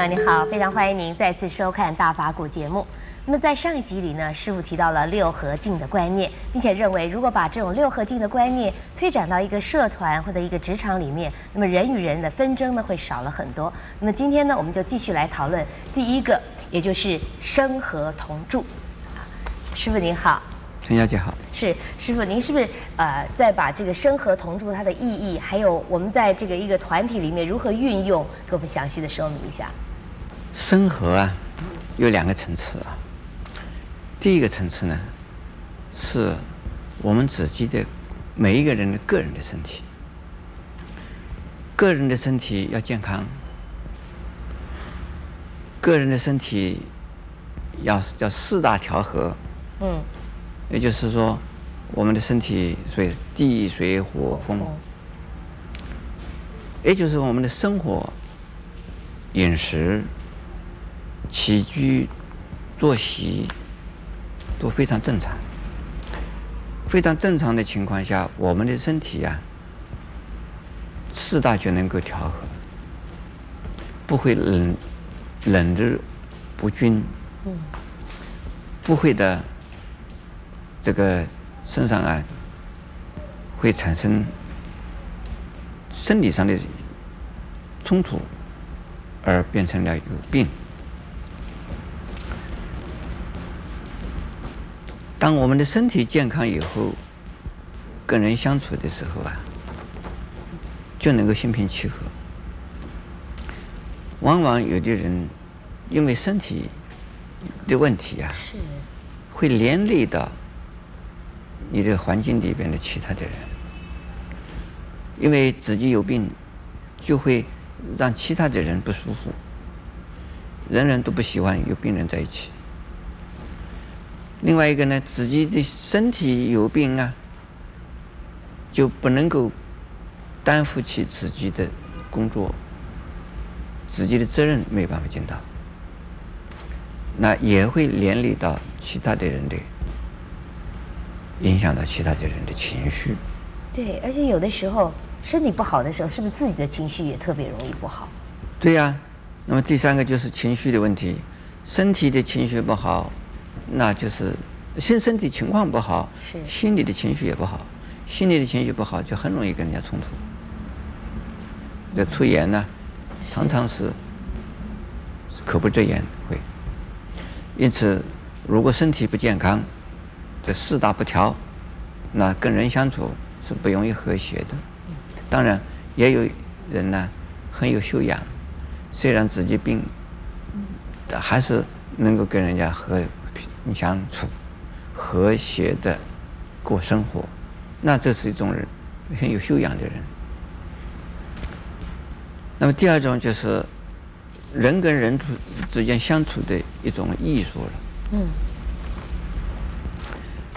各位观众朋友，你好，非常欢迎您再次收看《大法古》节目。那么在上一集里呢，师傅提到了六合镜的观念，并且认为如果把这种六合镜的观念推展到一个社团或者一个职场里面，那么人与人的纷争呢会少了很多。那么今天呢，我们就继续来讨论第一个，也就是生和同住。师傅您好。陈小姐好，是师傅，您是不是呃，再把这个生和同住它的意义，还有我们在这个一个团体里面如何运用，给我们详细的说明一下？生和啊，有两个层次啊。第一个层次呢，是我们自己的每一个人的个人的身体，个人的身体要健康，个人的身体要叫四大调和，嗯。也就是说，我们的身体属地水火风，也就是我们的生活、饮食、起居、作息都非常正常。非常正常的情况下，我们的身体啊，四大就能够调和，不会冷冷热不均，不会的。这个身上啊，会产生生理上的冲突，而变成了有病。当我们的身体健康以后，跟人相处的时候啊，就能够心平气和。往往有的人因为身体的问题啊，会连累到。你的环境里边的其他的人，因为自己有病，就会让其他的人不舒服。人人都不喜欢有病人在一起。另外一个呢，自己的身体有病啊，就不能够担负起自己的工作，自己的责任没有办法尽到，那也会连累到其他的人的。影响到其他的人的情绪。对，而且有的时候身体不好的时候，是不是自己的情绪也特别容易不好？对呀、啊。那么第三个就是情绪的问题，身体的情绪不好，那就是身身体情况不好，心理的情绪也不好，心理的情绪不好就很容易跟人家冲突。这出言呢，常常是，口不择言会。因此，如果身体不健康，这四大不调，那跟人相处是不容易和谐的。当然，也有人呢很有修养，虽然自己病，还是能够跟人家和平相处，和谐的过生活。那这是一种人很有修养的人。那么第二种就是人跟人之之间相处的一种艺术了。嗯。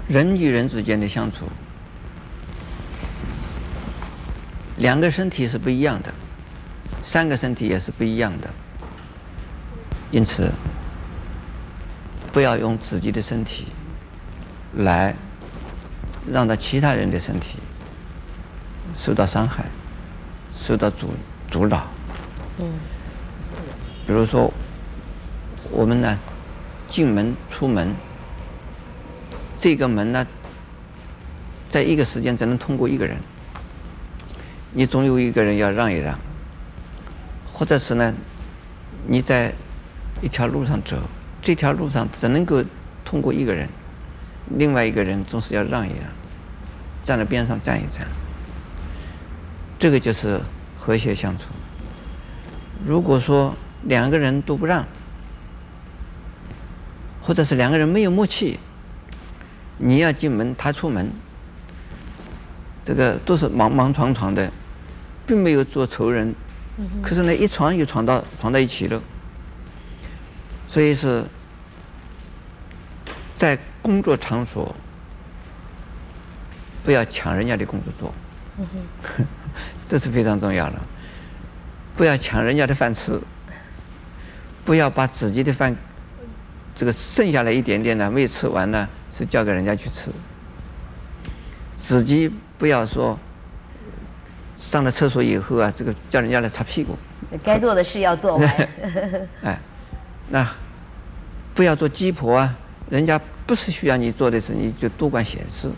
人与人之间的相处，两个身体是不一样的，三个身体也是不一样的。因此，不要用自己的身体来让到其他人的身体受到伤害、受到阻阻挠。嗯。比如说，我们呢，进门出门。这个门呢，在一个时间只能通过一个人，你总有一个人要让一让，或者是呢，你在一条路上走，这条路上只能够通过一个人，另外一个人总是要让一让，站在边上站一站，这个就是和谐相处。如果说两个人都不让，或者是两个人没有默契。你要进门，他出门，这个都是莽莽闯闯的，并没有做仇人，可是呢，一闯又闯到闯到一起了。所以是在工作场所，不要抢人家的工作做，这是非常重要的。不要抢人家的饭吃，不要把自己的饭，这个剩下来一点点呢，没吃完呢。是交给人家去吃，自己不要说上了厕所以后啊，这个叫人家来擦屁股，该做的事要做完。哎，那不要做鸡婆啊！人家不是需要你做的事，你就多管闲事。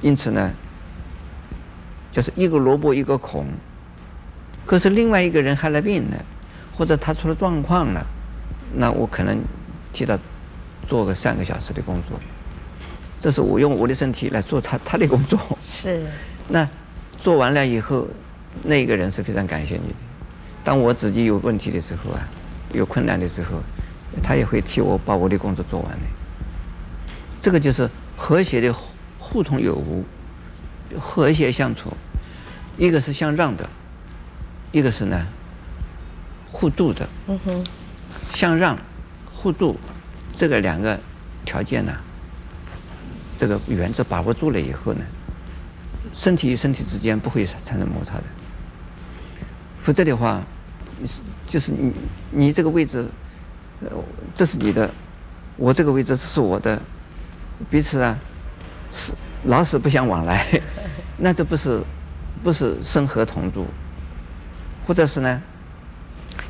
因此呢，就是一个萝卜一个孔。可是另外一个人害了病了，或者他出了状况了，那我可能替他做个三个小时的工作。这是我用我的身体来做他他的工作。是。那做完了以后，那个人是非常感谢你的。当我自己有问题的时候啊，有困难的时候，他也会替我把我的工作做完的。这个就是和谐的互通有无，和谐相处。一个是相让的，一个是呢互助的。嗯哼。相让、互助，这个两个条件呢，这个原则把握住了以后呢，身体与身体之间不会产生摩擦的。否则的话，就是你你这个位置，这是你的，我这个位置是我的，彼此啊是老死不相往来，那这不是不是生和同住，或者是呢，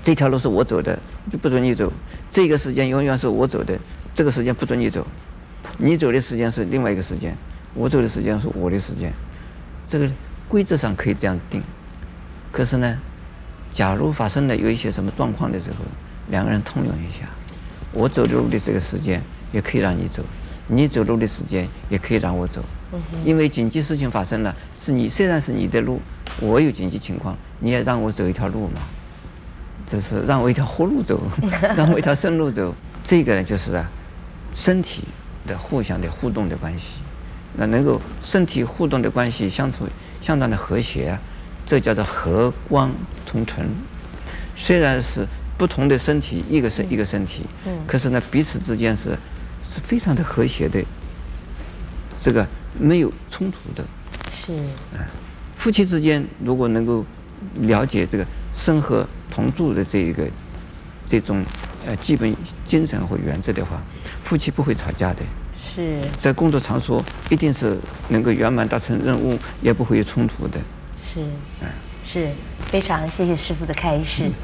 这条路是我走的，就不准你走，这个时间永远是我走的，这个时间不准你走，你走的时间是另外一个时间，我走的时间是我的时间，这个规则上可以这样定，可是呢？假如发生了有一些什么状况的时候，两个人通融一下，我走的路的这个时间也可以让你走，你走路的时间也可以让我走，因为紧急事情发生了，是你虽然是你的路，我有紧急情况，你也让我走一条路嘛，这是让我一条活路走，让我一条生路走，这个呢就是啊，身体的互相的互动的关系，那能够身体互动的关系相处相当的和谐啊。这叫做和光同尘，虽然是不同的身体，一个是一个身体，嗯，可是呢，彼此之间是是非常的和谐的，这个没有冲突的，是。啊，夫妻之间如果能够了解这个生和同住的这一个这种呃基本精神和原则的话，夫妻不会吵架的，是。在工作场所一定是能够圆满达成任务，也不会有冲突的。是，啊是。非常谢谢师傅的开示。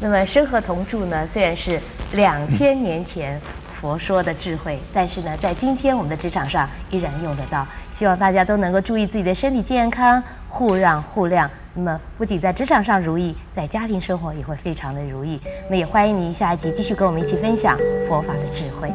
那么生和同住呢，虽然是两千年前佛说的智慧，但是呢，在今天我们的职场上依然用得到。希望大家都能够注意自己的身体健康，互让互谅。那么不仅在职场上如意，在家庭生活也会非常的如意。那么也欢迎您下一集继续跟我们一起分享佛法的智慧。